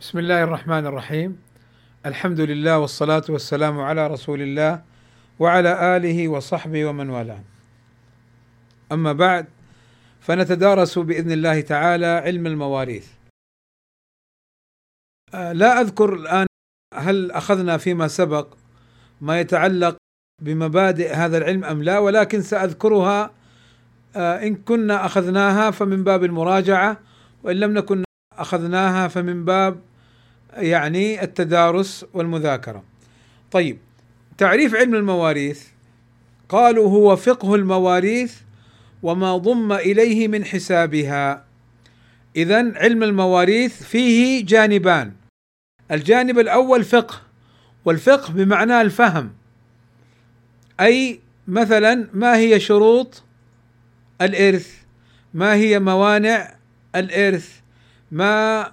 بسم الله الرحمن الرحيم الحمد لله والصلاة والسلام على رسول الله وعلى آله وصحبه ومن والاه أما بعد فنتدارس بإذن الله تعالى علم المواريث لا أذكر الآن هل أخذنا فيما سبق ما يتعلق بمبادئ هذا العلم أم لا ولكن سأذكرها إن كنا أخذناها فمن باب المراجعة وإن لم نكن أخذناها فمن باب يعني التدارس والمذاكرة. طيب تعريف علم المواريث قالوا هو فقه المواريث وما ضم إليه من حسابها. اذا علم المواريث فيه جانبان. الجانب الأول فقه والفقه بمعنى الفهم. أي مثلا ما هي شروط الإرث؟ ما هي موانع الإرث؟ ما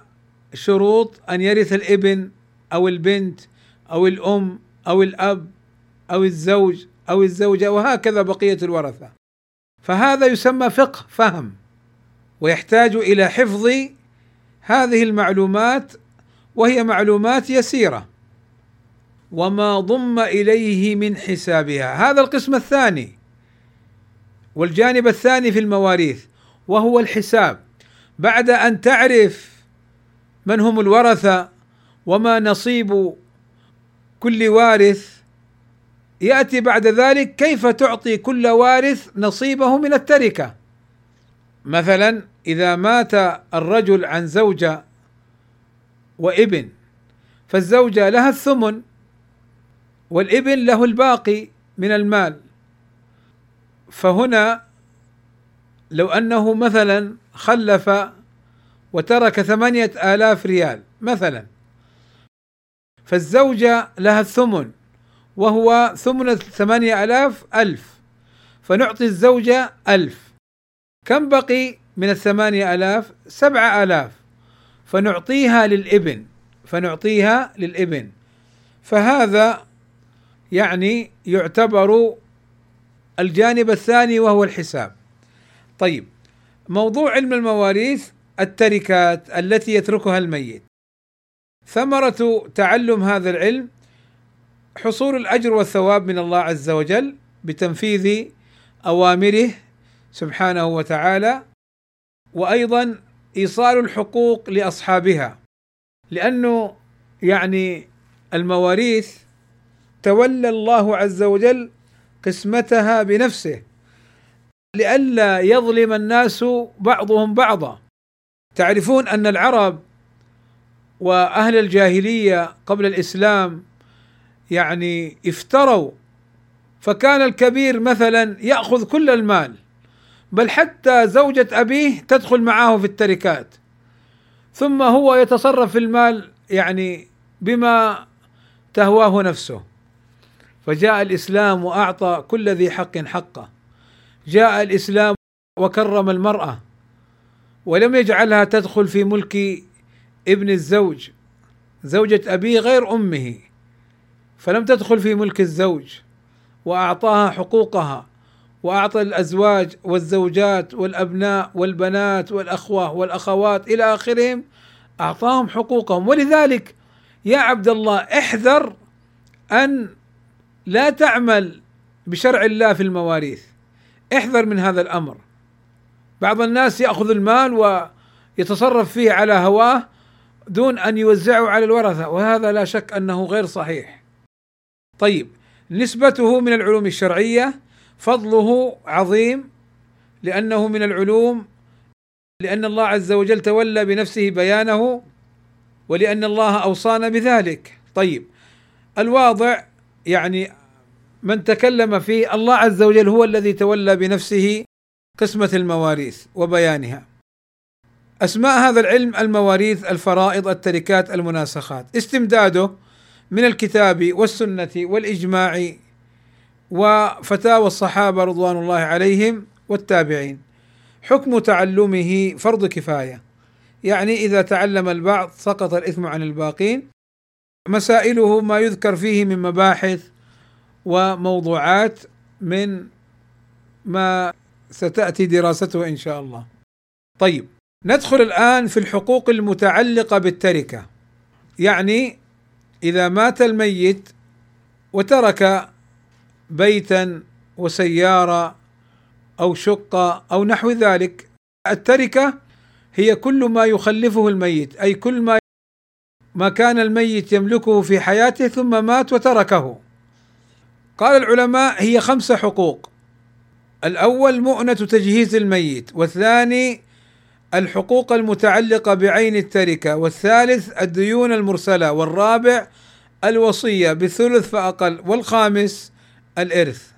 شروط أن يرث الإبن أو البنت أو الأم أو الأب أو الزوج أو الزوجة وهكذا بقية الورثة. فهذا يسمى فقه فهم ويحتاج إلى حفظ هذه المعلومات وهي معلومات يسيرة وما ضم إليه من حسابها. هذا القسم الثاني والجانب الثاني في المواريث وهو الحساب. بعد أن تعرف من هم الورثة وما نصيب كل وارث؟ يأتي بعد ذلك كيف تعطي كل وارث نصيبه من التركة؟ مثلا إذا مات الرجل عن زوجه وابن فالزوجة لها الثمن والابن له الباقي من المال. فهنا لو أنه مثلا خلف وترك ثمانية آلاف ريال مثلا. فالزوجة لها الثمن وهو ثمن الثمانية آلاف ألف. فنعطي الزوجة ألف. كم بقي من الثمانية آلاف؟ سبعة آلاف. فنعطيها للإبن فنعطيها للإبن. فهذا يعني يعتبر الجانب الثاني وهو الحساب. طيب موضوع علم المواريث التركات التي يتركها الميت. ثمرة تعلم هذا العلم حصول الأجر والثواب من الله عز وجل بتنفيذ أوامره سبحانه وتعالى وأيضا إيصال الحقوق لأصحابها. لأنه يعني المواريث تولى الله عز وجل قسمتها بنفسه لئلا يظلم الناس بعضهم بعضا. تعرفون أن العرب وأهل الجاهلية قبل الإسلام يعني افتروا فكان الكبير مثلا يأخذ كل المال بل حتى زوجة أبيه تدخل معه في التركات ثم هو يتصرف في المال يعني بما تهواه نفسه. فجاء الإسلام وأعطى كل ذي حق حقه جاء الإسلام وكرم المرأة. ولم يجعلها تدخل في ملك ابن الزوج زوجة أبيه غير أمه فلم تدخل في ملك الزوج وأعطاها حقوقها وأعطى الأزواج والزوجات والأبناء والبنات والأخوة والأخوات إلى آخرهم أعطاهم حقوقهم. ولذلك يا عبد الله احذر أن لا تعمل بشرع الله في المواريث. احذر من هذا الأمر. بعض الناس يأخذ المال ويتصرف فيه على هواه دون أن يوزعه على الورثة وهذا لا شك أنه غير صحيح. طيب نسبته من العلوم الشرعية فضله عظيم لأنه من العلوم لأن الله عز وجل تولى بنفسه بيانه ولأن الله أوصانا بذلك. طيب الواضع يعني من تكلم فيه الله عز وجل هو الذي تولى بنفسه قسمة المواريث وبيانها. أسماء هذا العلم المواريث، الفرائض، التركات، المناسخات، استمداده من الكتاب والسنة والإجماع وفتاوى الصحابة رضوان الله عليهم والتابعين. حكم تعلمه فرض كفاية. يعني إذا تعلم البعض سقط الإثم عن الباقين. مسائله ما يذكر فيه من مباحث وموضوعات من ما ستأتي دراسته إن شاء الله. طيب ندخل الآن في الحقوق المتعلقة بالتركة. يعني إذا مات الميت وترك بيتا وسيارة أو شقة أو نحو ذلك التركة هي كل ما يخلفه الميت أي كل ما ما كان الميت يملكه في حياته ثم مات وتركه قال العلماء هي خمس حقوق الأول مؤنة تجهيز الميت والثاني الحقوق المتعلقة بعين التركة والثالث الديون المرسلة والرابع الوصية بثلث فأقل والخامس الإرث.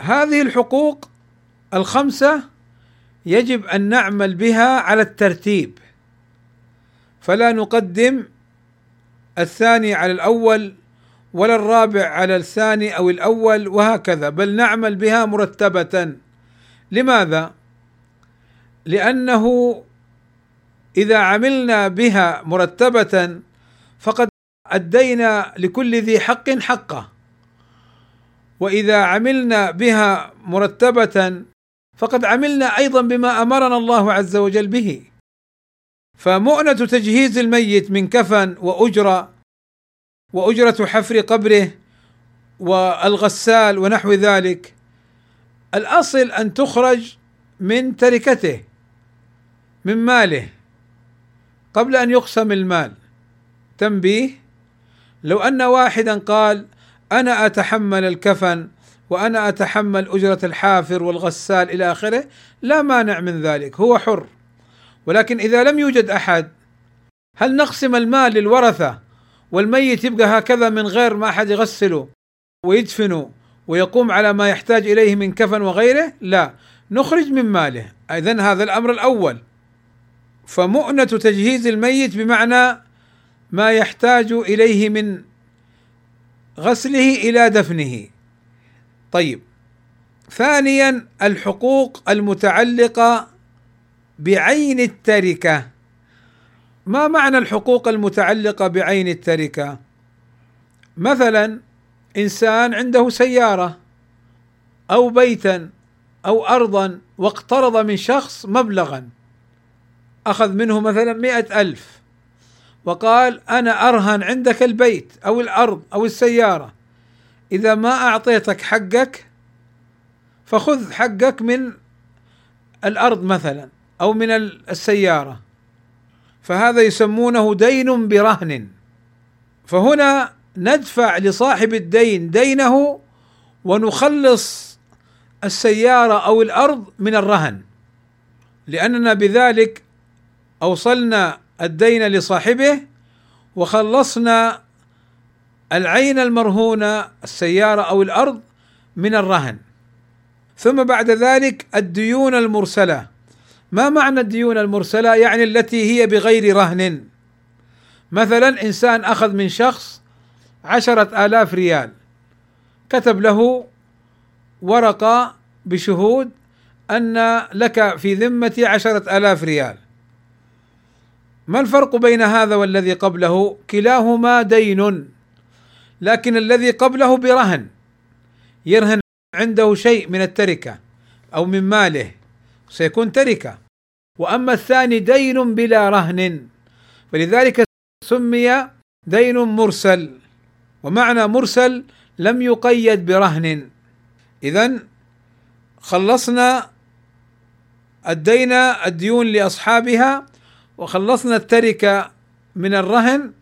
هذه الحقوق الخمسة يجب أن نعمل بها على الترتيب. فلا نقدم الثاني على الأول ولا الرابع على الثاني أو الأول وهكذا بل نعمل بها مرتبة. لماذا؟ لأنه إذا عملنا بها مرتبة فقد أدينا لكل ذي حق حقه. وإذا عملنا بها مرتبة فقد عملنا أيضا بما أمرنا الله عز وجل به. فمؤنة تجهيز الميت من كفن وأجرة وأجرة حفر قبره والغسال ونحو ذلك. الأصل أن تخرج من تركته من ماله قبل أن يقسم المال. تنبيه؟ لو أن واحدا قال أنا أتحمل الكفن وأنا أتحمل أجرة الحافر والغسال إلى آخره لا مانع من ذلك هو حر. ولكن إذا لم يوجد أحد هل نقسم المال للورثة والميت يبقى هكذا من غير ما أحد يغسله ويدفنه ويقوم على ما يحتاج إليه من كفن وغيره لا. نخرج من ماله. اذا هذا الأمر الأول. فمؤنة تجهيز الميت بمعنى ما يحتاج إليه من غسله إلى دفنه. طيب. ثانيا الحقوق المتعلقة بعين التركة. ما معنى الحقوق المتعلقة بعين التركة؟ مثلا إنسان عنده سيارة أو بيتا أو ارضا واقترض من شخص مبلغا أخذ منه مثلا مئة ألف وقال أنا أرهن عندك البيت أو الأرض أو السيارة إذا ما أعطيتك حقك فخذ حقك من الأرض مثلا أو من السيارة. فهذا يسمونه دين برهن. فهنا ندفع لصاحب الدين دينه ونخلص السيارة أو الأرض من الرهن. لأننا بذلك أوصلنا الدين لصاحبه وخلصنا العين المرهونة السيارة أو الأرض من الرهن. ثم بعد ذلك الديون المرسلة. ما معنى الديون المرسلة؟ يعني التي هي بغير رهن. مثلا إنسان أخذ من شخص عشرة آلاف ريال كتب له ورقة بشهود أن لك في ذمتي عشرة آلاف ريال. ما الفرق بين هذا والذي قبله؟ كلاهما دين لكن الذي قبله برهن يرهن عنده شيء من التركة أو من ماله. سيكون تركة. وأما الثاني دين بلا رهن. فلذلك سمي دين مرسل. ومعنى مرسل لم يقيد برهن. اذا خلصنا الدين الديون لأصحابها وخلصنا التركة من الرهن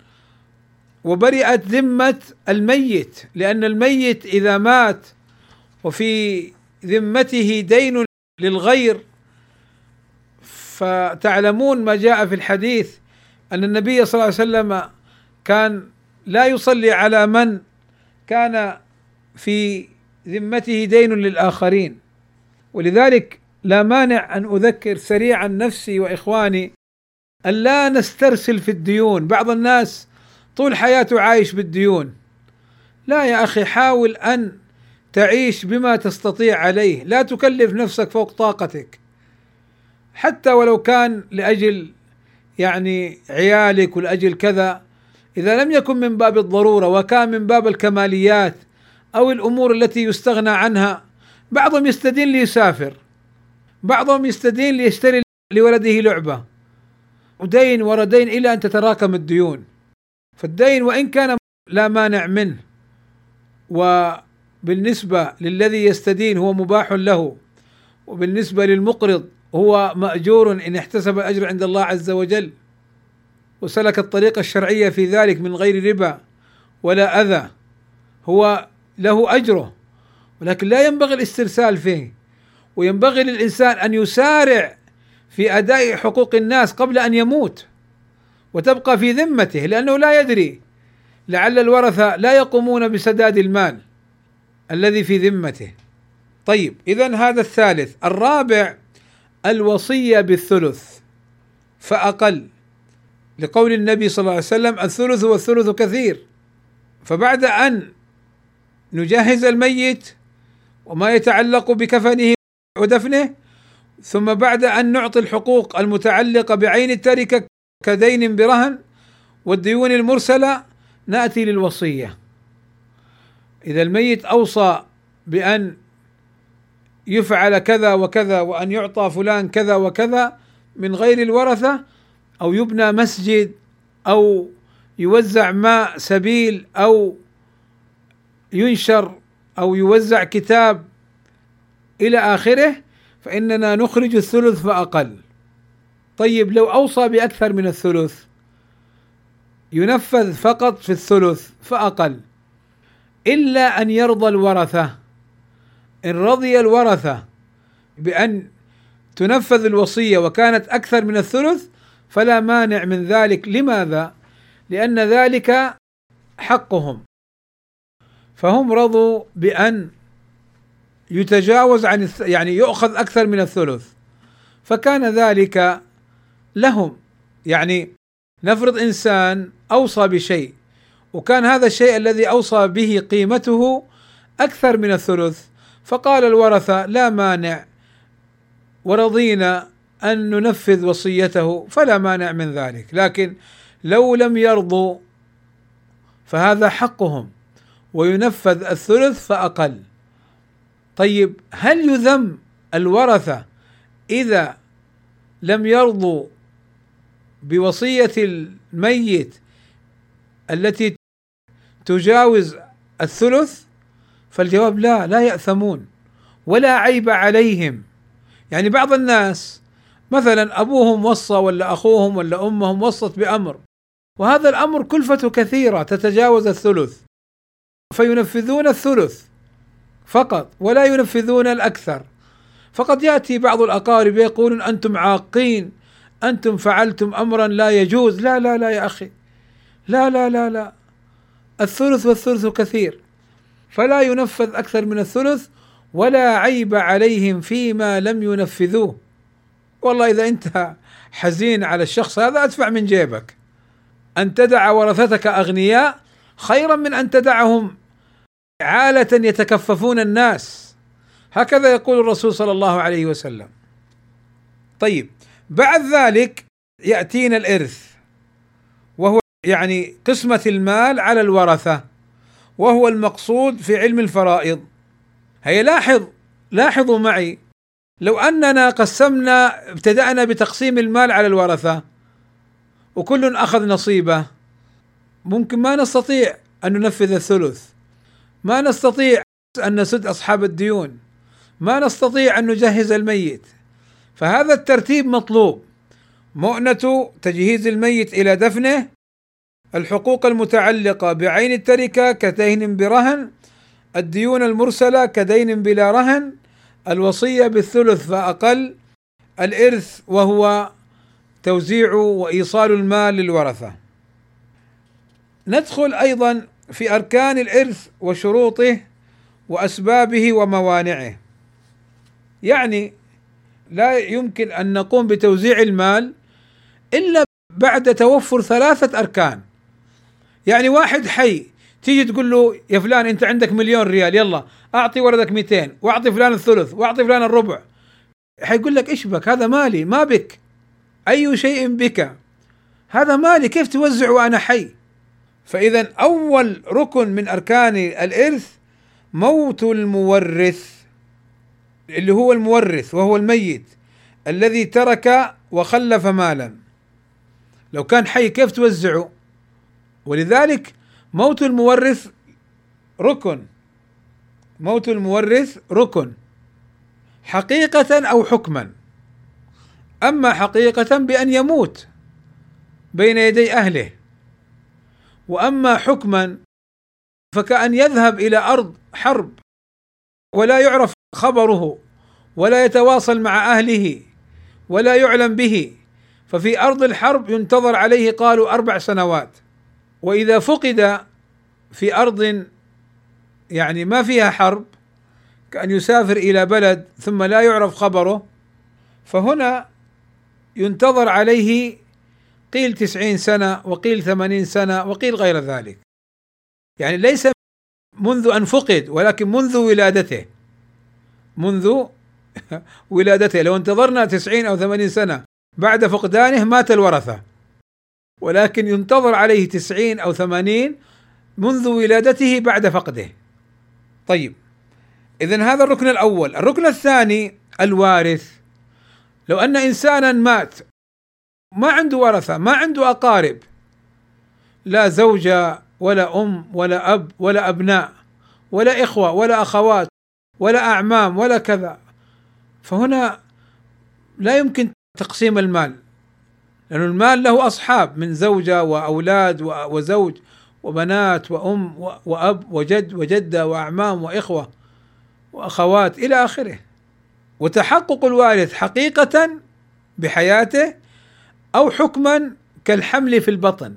وبرئت ذمة الميت. لأن الميت إذا مات وفي ذمته دين للغير. فتعلمون ما جاء في الحديث أن النبي صلى الله عليه وسلم كان لا يصلي على من كان في ذمته دين للآخرين. ولذلك لا مانع أن أذكر سريعا نفسي وإخواني أن لا نسترسل في الديون. بعض الناس طول حياته عايش بالديون. لا يا أخي حاول أن تعيش بما تستطيع عليه. لا تكلف نفسك فوق طاقتك. حتى ولو كان لأجل يعني عيالك ولأجل كذا إذا لم يكن من باب الضرورة وكان من باب الكماليات أو الأمور التي يستغنى عنها بعضهم يستدين ليسافر بعضهم يستدين ليشتري لولده لعبة ودين ورا دين إلى أن تتراكم الديون. فالدين وإن كان لا مانع منه وبالنسبة للذي يستدين هو مباح له وبالنسبة للمقرض هو مأجور إن احتسب الأجر عند الله عز وجل وسلك الطريقة الشرعية في ذلك من غير ربا ولا أذى. هو له أجره ولكن لا ينبغي الاسترسال فيه وينبغي للإنسان أن يسارع في أداء حقوق الناس قبل أن يموت وتبقى في ذمته لأنه لا يدري لعل الورثة لا يقومون بسداد المال الذي في ذمته. طيب اذا هذا الثالث الرابع الوصية بالثلث فأقل. لقول النبي صلى الله عليه وسلم الثلث والثلث كثير. فبعد أن نجهز الميت وما يتعلق بكفنه ودفنه ثم بعد أن نعطي الحقوق المتعلقة بعين التركة كدين برهن والديون المرسلة نأتي للوصية. إذا الميت أوصى بأن يفعل كذا وكذا وأن يعطى فلان كذا وكذا من غير الورثة أو يبنى مسجد أو يوزع ماء سبيل أو ينشر أو يوزع كتاب إلى آخره فإننا نخرج الثلث فأقل. طيب لو أوصى بأكثر من الثلث ينفذ فقط في الثلث فأقل. إلا أن يرضى الورثة. إن رضي الورثة بأن تنفذ الوصية وكانت أكثر من الثلث فلا مانع من ذلك. لماذا؟ لأن ذلك حقهم. فهم رضوا بأن يتجاوز عن يعني يؤخذ أكثر من الثلث. فكان ذلك لهم. يعني نفرض إنسان أوصى بشيء وكان هذا الشيء الذي أوصى به قيمته أكثر من الثلث فقال الورثه لا مانع ورضينا أن ننفذ وصيته فلا مانع من ذلك. لكن لو لم يرضوا فهذا حقهم وينفذ الثلث فأقل. طيب هل يذم الورثه إذا لم يرضوا بوصية الميت التي تجاوز الثلث؟ فالجواب لا لا يأثمون ولا عيب عليهم. يعني بعض الناس مثلا أبوهم وصى ولا أخوهم ولا أمهم وصت بأمر وهذا الأمر كلفته كثيرة تتجاوز الثلث فينفذون الثلث فقط ولا ينفذون الأكثر. فقد يأتي بعض الأقارب يقولون أنتم عاقين أنتم فعلتم امرا لا يجوز. لا لا لا يا أخي. لا لا لا لا. الثلث والثلث كثير. فلا ينفذ أكثر من الثلث ولا عيب عليهم فيما لم ينفذوه. والله إذا أنت حزين على الشخص هذا أدفع من جيبك. أن تدع ورثتك أغنياء خيرا من أن تدعهم عالة يتكففون الناس. هكذا يقول الرسول صلى الله عليه وسلم. طيب بعد ذلك يأتينا الإرث وهو يعني قسمة المال على الورثة. وهو المقصود في علم الفرائض. هي لاحظ لاحظوا معي لو أننا قسمنا ابتدأنا بتقسيم المال على الورثة وكل أخذ نصيبه ممكن ما نستطيع أن ننفذ الثلث. ما نستطيع أن نسد أصحاب الديون. ما نستطيع أن نجهز الميت. فهذا الترتيب مطلوب. مؤنة تجهيز الميت إلى دفنه الحقوق المتعلقة بعين التركة كدين برهن الديون المرسلة كدين بلا رهن الوصية بالثلث فأقل الإرث وهو توزيع وإيصال المال للورثة. ندخل أيضا في أركان الإرث وشروطه وأسبابه وموانعه. يعني لا يمكن أن نقوم بتوزيع المال إلا بعد توفر ثلاثة أركان. يعني واحد حي تيجي تقول له يا فلان انت عندك مليون ريال يلا أعطي ولدك 200 وأعطي فلان الثلث وأعطي فلان الربع. حيقول لك إيش بك؟ هذا مالي ما بك. أي شيء بك. هذا مالي كيف توزع وأنا حي؟ فإذا أول ركن من أركان الإرث موت المورث اللي هو المورث وهو الميت الذي ترك وخلف مالا. لو كان حي كيف توزعه؟ ولذلك موت المورث ركن. موت المورث ركن. حقيقة أو حكما. أما حقيقة بأن يموت بين يدي أهله. وأما حكما فكأن يذهب إلى أرض حرب ولا يعرف خبره ولا يتواصل مع أهله ولا يعلم به. ففي أرض الحرب ينتظر عليه قالوا أربع سنوات. وإذا فقد في أرض يعني ما فيها حرب كأن يسافر إلى بلد ثم لا يعرف خبره فهنا ينتظر عليه قيل تسعين سنة وقيل ثمانين سنة وقيل غير ذلك. يعني ليس منذ أن فقد ولكن منذ ولادته. منذ ولادته. لو انتظرنا تسعين أو ثمانين سنة بعد فقدانه مات الورثة. ولكن ينتظر عليه تسعين أو ثمانين منذ ولادته بعد فقده. طيب اذا هذا الركن الأول. الركن الثاني الوارث. لو أن إنسانا مات ما عنده ورثة ما عنده أقارب لا زوجة ولا أم ولا أب ولا أبناء ولا إخوة ولا أخوات ولا أعمام ولا كذا. فهنا لا يمكن تقسيم المال. لأن المال له أصحاب من زوجة وأولاد وزوج وبنات وأم وأب وجد وجدة وأعمام وإخوة وأخوات إلى آخره. وتحقق الوارث حقيقة بحياته أو حكما كالحمل في البطن.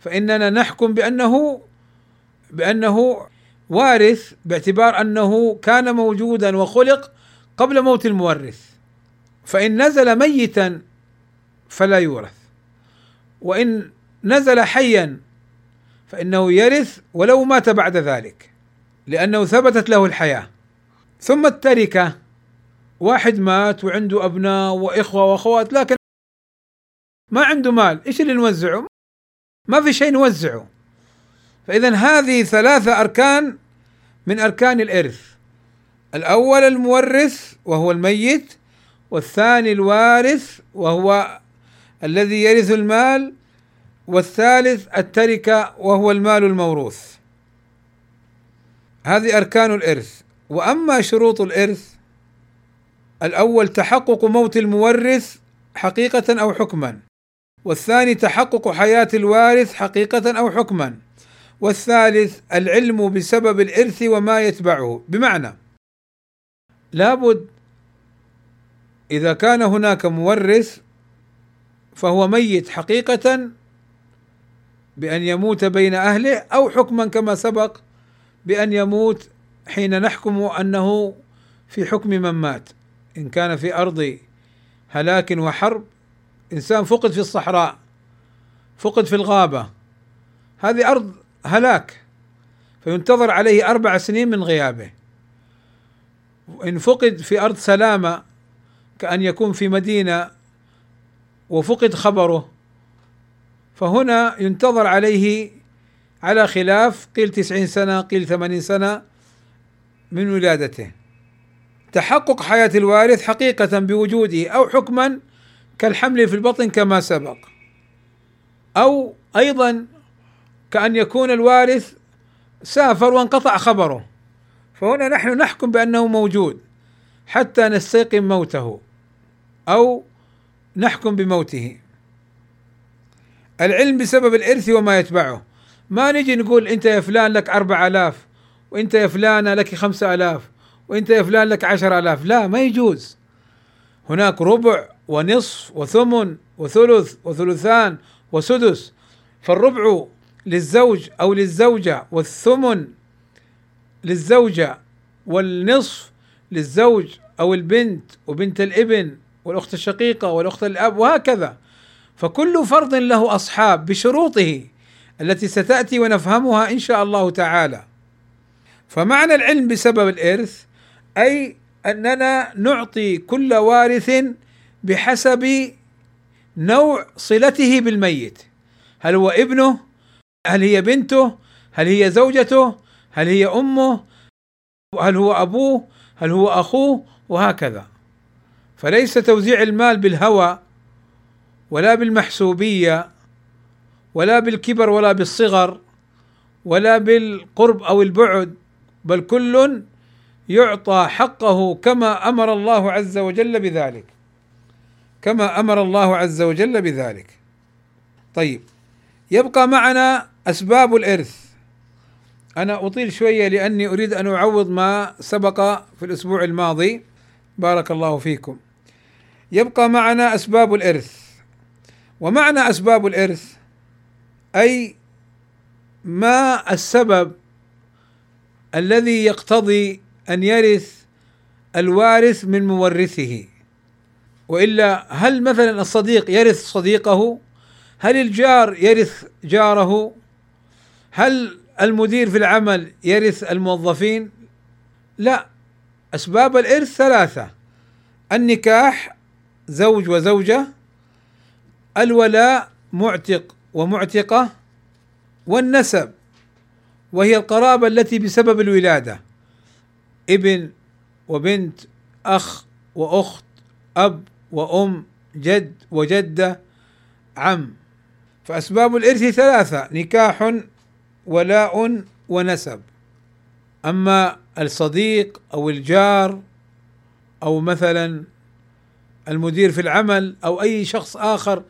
فإننا نحكم بأنه بأنه وارث باعتبار أنه كان موجودا وخلق قبل موت المورث. فإن نزل ميتا فلا يورث. وإن نزل حيا فإنه يرث ولو مات بعد ذلك لأنه ثبتت له الحياة. ثم التركة واحد مات وعنده أبناء وإخوة وأخوات لكن ما عنده مال إيش اللي نوزعه؟ ما في شيء نوزعه. فإذا هذه ثلاثة أركان من أركان الإرث. الأول المورث وهو الميت والثاني الوارث وهو الذي يرث المال والثالث التركة وهو المال الموروث. هذه أركان الإرث. وأما شروط الإرث الأول تحقق موت المورث حقيقة أو حكما. والثاني تحقق حياة الوارث حقيقة أو حكما. والثالث العلم بسبب الإرث وما يتبعه. بمعنى لابد إذا كان هناك مورث فهو ميت حقيقة بأن يموت بين أهله أو حكما كما سبق بأن يموت حين نحكم أنه في حكم من مات. إن كان في أرض هلاك وحرب إنسان فقد في الصحراء فقد في الغابة هذه أرض هلاك فينتظر عليه أربع سنين من غيابه. إن فقد في أرض سلامة كأن يكون في مدينة وفقد خبره. فهنا ينتظر عليه على خلاف قيل تسعين سنة قيل ثمانين سنة من ولادته. تحقق حياة الوارث حقيقة بوجوده أو حكما كالحمل في البطن كما سبق. أو أيضا كأن يكون الوارث سافر وانقطع خبره. فهنا نحن نحكم بأنه موجود حتى نستيقن موته. أو نحكم بموته. العلم بسبب الإرث وما يتبعه. ما نجي نقول أنت يا فلان لك أربع آلاف وأنت يا فلانة لك خمسة آلاف وأنت يا فلان لك عشر آلاف. لا ما يجوز. هناك ربع ونصف وثمن وثلث وثلثان وسدس. فالربع للزوج أو للزوجة والثمن للزوجة والنصف للزوج أو البنت وبنت الابن. والأخت الشقيقة والأخت الأب وهكذا. فكل فرض له أصحاب بشروطه التي ستأتي ونفهمها إن شاء الله تعالى. فمعنى العلم بسبب الإرث أي أننا نعطي كل وارث بحسب نوع صلته بالميت. هل هو ابنه؟ هل هي بنته؟ هل هي زوجته؟ هل هي أمه؟ هل هو أبوه؟ هل هو أخوه؟ وهكذا. فليس توزيع المال بالهوى ولا بالمحسوبية ولا بالكبر ولا بالصغر ولا بالقرب أو البعد بل كل يعطى حقه كما أمر الله عز وجل بذلك. كما أمر الله عز وجل بذلك. طيب يبقى معنا أسباب الإرث. أنا أطيل شوية لأني أريد أن أعوض ما سبق في الأسبوع الماضي. بارك الله فيكم. يبقى معنا أسباب الإرث. ومعنى أسباب الإرث أي ما السبب الذي يقتضي أن يرث الوارث من مورثه. وإلا هل مثلا الصديق يرث صديقه؟ هل الجار يرث جاره؟ هل المدير في العمل يرث الموظفين؟ لا أسباب الإرث ثلاثة النكاح زوج وزوجة الولاء معتق ومعتقة والنسب وهي القرابة التي بسبب الولادة. ابن وبنت أخ وأخت أب وأم جد وجدة عم. فأسباب الإرث ثلاثة نكاح ولاء ونسب. أما الصديق أو الجار أو مثلا المدير في العمل أو أي شخص آخر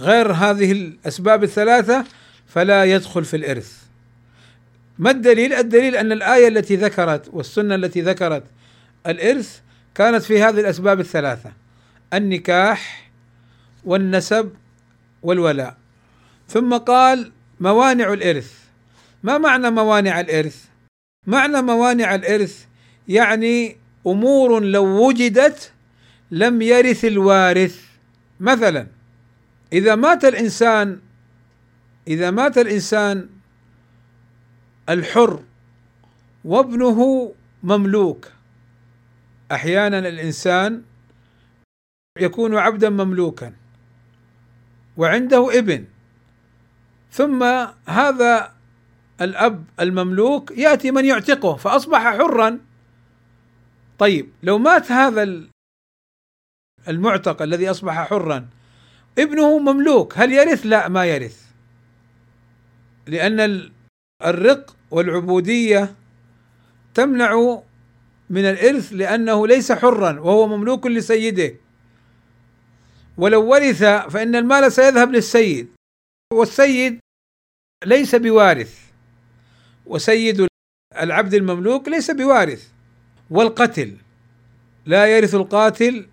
غير هذه الأسباب الثلاثة فلا يدخل في الإرث ما الدليل؟ الدليل أن الآية التي ذكرت والسنة التي ذكرت الإرث كانت في هذه الأسباب الثلاثة النكاح والنسب والولاء ثم قال موانع الإرث ما معنى موانع الإرث؟ معنى موانع الإرث يعني أمور لو وجدت لم يرث الوارث. مثلا إذا مات الإنسان إذا مات الإنسان الحر وابنه مملوك. أحيانا الإنسان يكون عبدا مملوكا وعنده ابن. ثم هذا الأب المملوك يأتي من يعتقه فأصبح حرا. طيب لو مات هذا المعتق الذي أصبح حرا. ابنه مملوك هل يرث؟ لا ما يرث. لأن الرق والعبودية تمنع من الإرث لأنه ليس حرا وهو مملوك لسيده. ولو ورث فإن المال سيذهب للسيد. والسيد ليس بوارث. وسيد العبد المملوك ليس بوارث. والقتل لا يرث القاتل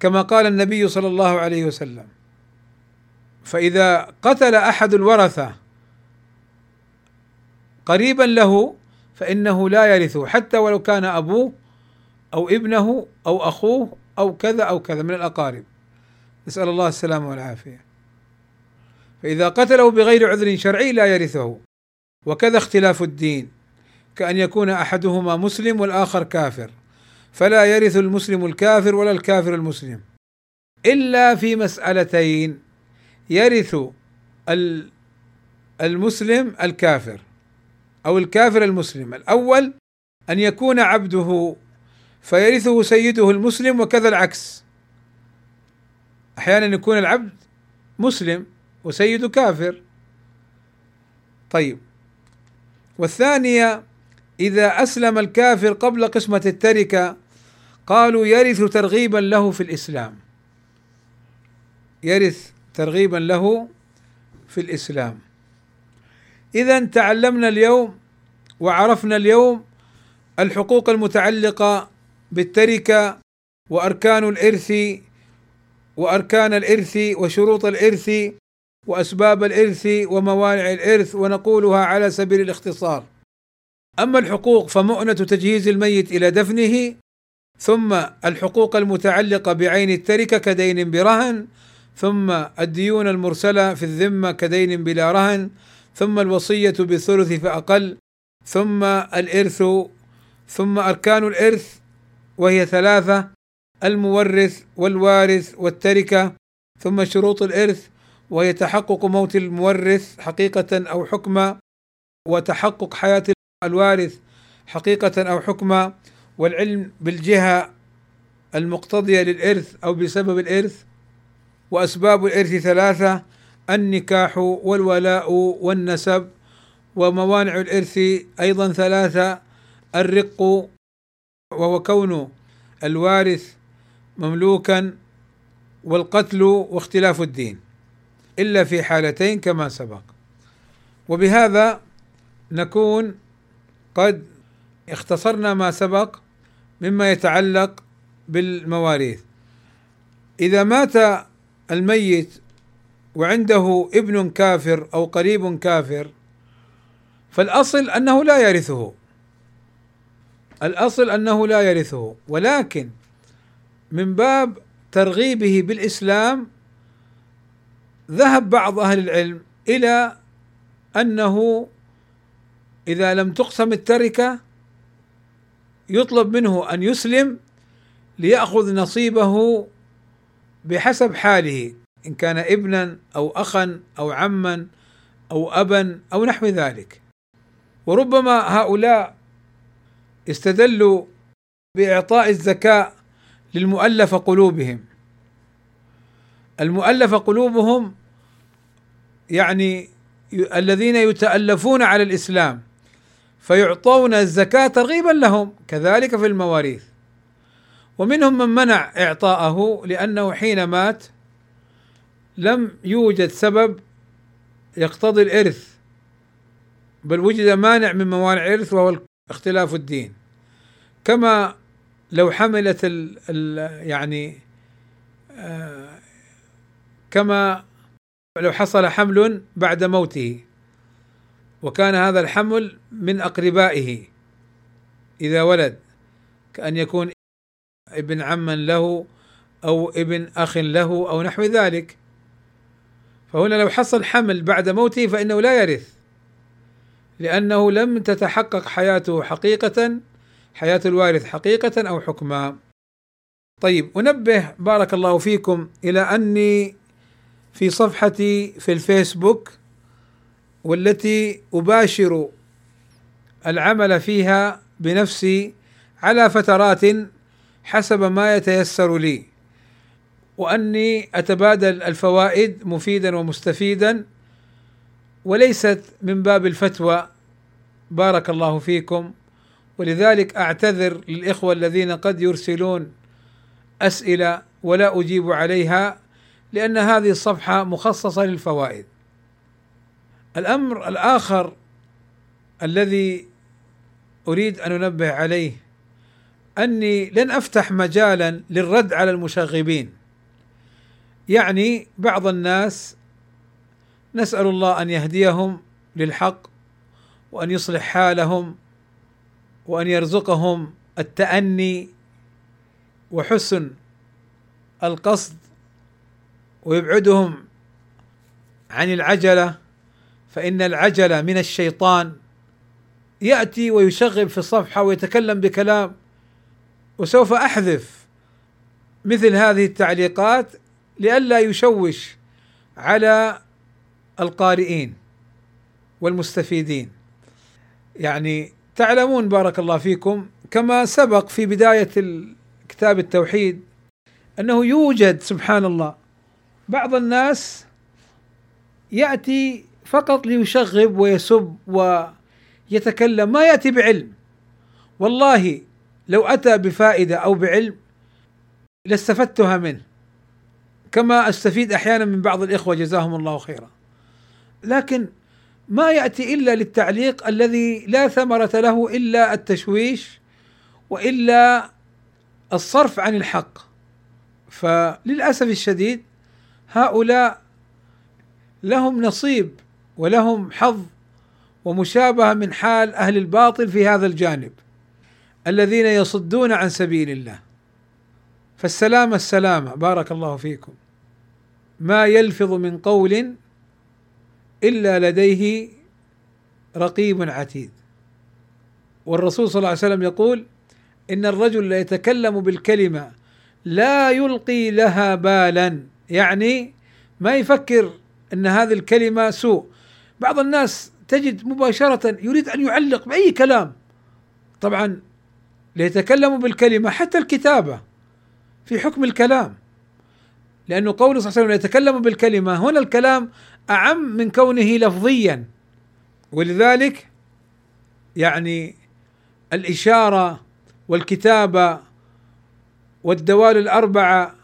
كما قال النبي صلى الله عليه وسلم. فإذا قتل أحد الورثة قريبا له فإنه لا يرثه حتى ولو كان أبوه أو ابنه أو أخوه أو كذا أو كذا من الأقارب. نسأل الله السلامة والعافية. فإذا قتله بغير عذر شرعي لا يرثه. وكذا اختلاف الدين كأن يكون أحدهما مسلم والآخر كافر. فلا يرث المسلم الكافر ولا الكافر المسلم. إلا في مسألتين يرث المسلم الكافر أو الكافر المسلم. الأول أن يكون عبده فيرثه سيده المسلم وكذا العكس. أحيانا يكون العبد مسلم وسيده كافر. طيب. والثانية إذا أسلم الكافر قبل قسمة التركة قالوا يرث ترغيبا له في الإسلام يرث ترغيبا له في الإسلام إذا تعلمنا اليوم وعرفنا اليوم الحقوق المتعلقة بالتركة وأركان الإرث وأركان الإرث وشروط الإرث وأسباب الإرث وموانع الإرث ونقولها على سبيل الاختصار. أما الحقوق فمؤنة تجهيز الميت إلى دفنه ثم الحقوق المتعلقة بعين التركة كدين برهن ثم الديون المرسلة في الذمة كدين بلا رهن ثم الوصية بالثلث فأقل ثم الإرث ثم أركان الإرث وهي ثلاثة المورث والوارث والتركة ثم شروط الإرث وهي تحقق موت المورث حقيقة أو حكما وتحقق حياة الوارث حقيقة أو حكما والعلم بالجهة المقتضية للإرث أو بسبب الإرث وأسباب الإرث ثلاثة النكاح والولاء والنسب وموانع الإرث أيضا ثلاثة الرق وهو كون الوارث مملوكا والقتل واختلاف الدين إلا في حالتين كما سبق. وبهذا نكون قد اختصرنا ما سبق مما يتعلق بالمواريث. إذا مات الميت وعنده ابن كافر أو قريب كافر فالأصل أنه لا يرثه. الأصل أنه لا يرثه. ولكن من باب ترغيبه بالإسلام ذهب بعض أهل العلم إلى أنه إذا لم تقسم التركة يطلب منه أن يسلم ليأخذ نصيبه بحسب حاله إن كان ابنا أو اخا أو عما أو ابا أو نحو ذلك. وربما هؤلاء استدلوا بإعطاء الزكاة للمؤلف قلوبهم. المؤلف قلوبهم يعني الذين يتألفون على الإسلام. فيعطون الزكاة ترغيبا لهم كذلك في المواريث. ومنهم من منع إعطاءه لأنه حين مات لم يوجد سبب يقتضي الإرث بل وجد مانع من موانع الإرث وهو اختلاف الدين. كما لو حملت ال ال يعني آه كما لو حصل حمل بعد موته. وكان هذا الحمل من أقربائه إذا ولد كأن يكون ابن عم له أو ابن أخ له أو نحو ذلك. فهنا لو حصل حمل بعد موته فإنه لا يرث لأنه لم تتحقق حياته حقيقة حياة الوارث حقيقة أو حكما. طيب أنبه بارك الله فيكم إلى أني في صفحتي في الفيسبوك والتي أباشر العمل فيها بنفسي على فترات حسب ما يتيسر لي وأني أتبادل الفوائد مفيدا ومستفيدا وليست من باب الفتوى. بارك الله فيكم. ولذلك أعتذر للإخوة الذين قد يرسلون أسئلة ولا أجيب عليها لأن هذه الصفحة مخصصة للفوائد. الأمر الآخر الذي أريد أن أنبه عليه أني لن أفتح مجالا للرد على المشاغبين. يعني بعض الناس نسأل الله أن يهديهم للحق وأن يصلح حالهم وأن يرزقهم التأني وحسن القصد ويبعدهم عن العجلة. فإن العجله من الشيطان يأتي ويشغب في الصفحة ويتكلم بكلام. وسوف أحذف مثل هذه التعليقات لئلا يشوش على القارئين والمستفيدين. يعني تعلمون بارك الله فيكم كما سبق في بداية كتاب التوحيد أنه يوجد سبحان الله. بعض الناس يأتي فقط ليشغب ويسب ويتكلم ما يأتي بعلم. والله لو أتى بفائدة أو بعلم لاستفدتها منه. كما أستفيد أحيانا من بعض الإخوة جزاهم الله خيرا. لكن ما يأتي إلا للتعليق الذي لا ثمرة له إلا التشويش وإلا الصرف عن الحق. فللأسف الشديد هؤلاء لهم نصيب ولهم حظ ومشابهة من حال أهل الباطل في هذا الجانب الذين يصدون عن سبيل الله. فالسلامة السلامة بارك الله فيكم ما يلفظ من قول إلا لديه رقيب عتيد. والرسول صلى الله عليه وسلم يقول إن الرجل لا يتكلم بالكلمة لا يلقي لها بالا يعني ما يفكر إن هذه الكلمة سوء. بعض الناس تجد مباشرة يريد أن يعلق بأي كلام. طبعا ليتكلموا بالكلمة حتى الكتابة في حكم الكلام. لأنه قوله صلى الله عليه وسلم يتكلم بالكلمة هنا الكلام أعم من كونه لفظيا. ولذلك يعني الإشارة والكتابة والدوال الأربعة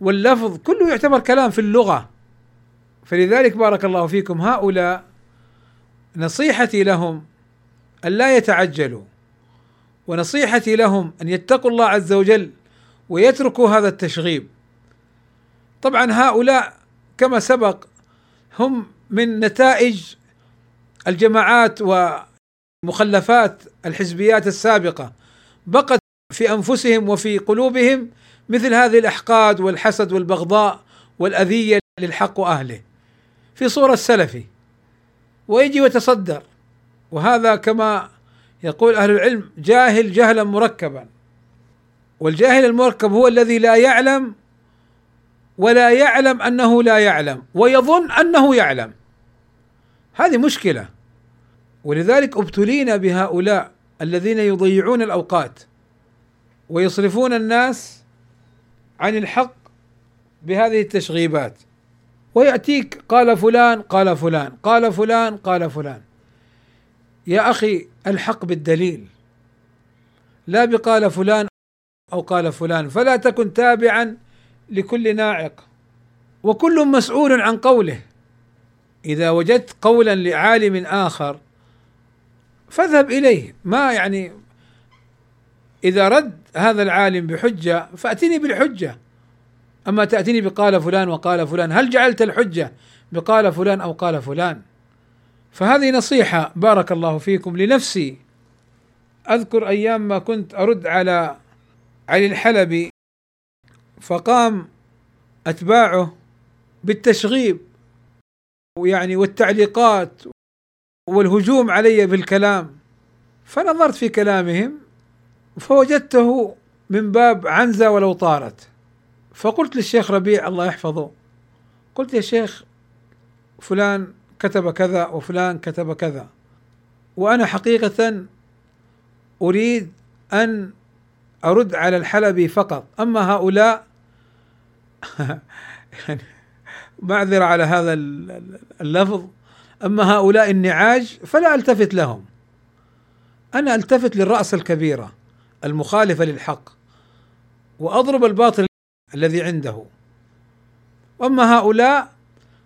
واللفظ كله يعتبر كلام في اللغة. فلذلك بارك الله فيكم هؤلاء نصيحتي لهم أن لا يتعجلوا ونصيحتي لهم أن يتقوا الله عز وجل ويتركوا هذا التشغيب. طبعا هؤلاء كما سبق هم من نتائج الجماعات ومخلفات الحزبيات السابقة. بقت في أنفسهم وفي قلوبهم مثل هذه الأحقاد والحسد والبغضاء والأذية للحق وأهله. في صورة السلفي ويجي ويتصدر. وهذا كما يقول أهل العلم جاهل جهلا مركبا. والجاهل المركب هو الذي لا يعلم ولا يعلم أنه لا يعلم ويظن أنه يعلم. هذه مشكلة. ولذلك أبتلينا بهؤلاء الذين يضيعون الأوقات ويصرفون الناس عن الحق بهذه التشغيبات. ويأتيك قال فلان قال فلان قال فلان قال فلان. يا أخي الحق بالدليل. لا بقال فلان أو قال فلان فلا تكن تابعا لكل ناعق. وكل مسؤول عن قوله. إذا وجدت قولا لعالم آخر فاذهب إليه. ما يعني إذا رد هذا العالم بحجة فأتني بالحجة. أما تأتيني بقال فلان وقال فلان هل جعلت الحجة بقال فلان أو قال فلان؟ فهذه نصيحة بارك الله فيكم لنفسي. أذكر أيام ما كنت أرد على علي الحلبي فقام أتباعه بالتشغيب ويعني والتعليقات والهجوم علي بالكلام. فنظرت في كلامهم فوجدته من باب عنزة ولو طارت. فقلت للشيخ ربيع الله يحفظه قلت يا شيخ فلان كتب كذا وفلان كتب كذا وأنا حقيقة أريد أن أرد على الحلبي فقط. أما هؤلاء يعني معذره على هذا اللفظ. أما هؤلاء النعاج فلا ألتفت لهم. أنا ألتفت للرأس الكبيرة المخالفة للحق وأضرب الباطل الذي عنده. وأما هؤلاء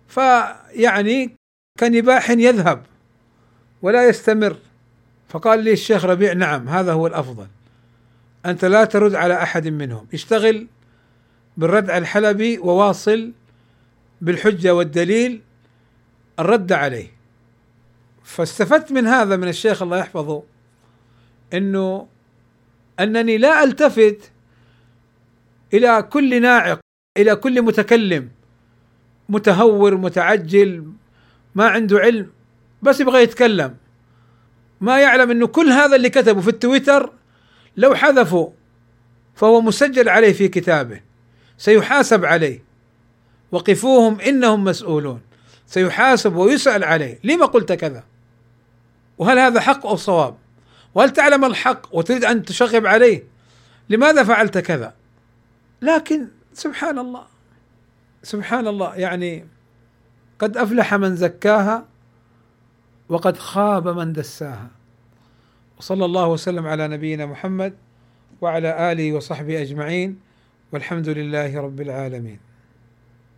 فيعني كنباح يذهب ولا يستمر. فقال لي الشيخ ربيع نعم هذا هو الأفضل. أنت لا ترد على أحد منهم. اشتغل بالرد على الحلبي وواصل بالحجة والدليل الرد عليه. فاستفدت من هذا من الشيخ الله يحفظه إنه أنني لا ألتفت إلى كل ناعق إلى كل متكلم متهور متعجل ما عنده علم بس يبغى يتكلم. ما يعلم إنه كل هذا اللي كتبه في التويتر لو حذفوا فهو مسجل عليه في كتابه سيحاسب عليه. وقفوهم إنهم مسؤولون سيحاسب ويسأل عليه لما قلت كذا؟ وهل هذا حق أو صواب؟ وهل تعلم الحق وتريد أن تشغب عليه؟ لماذا فعلت كذا؟ لكن سبحان الله سبحان الله يعني قد أفلح من زكاها وقد خاب من دساها. وصلى الله وسلم على نبينا محمد وعلى آله وصحبه أجمعين والحمد لله رب العالمين.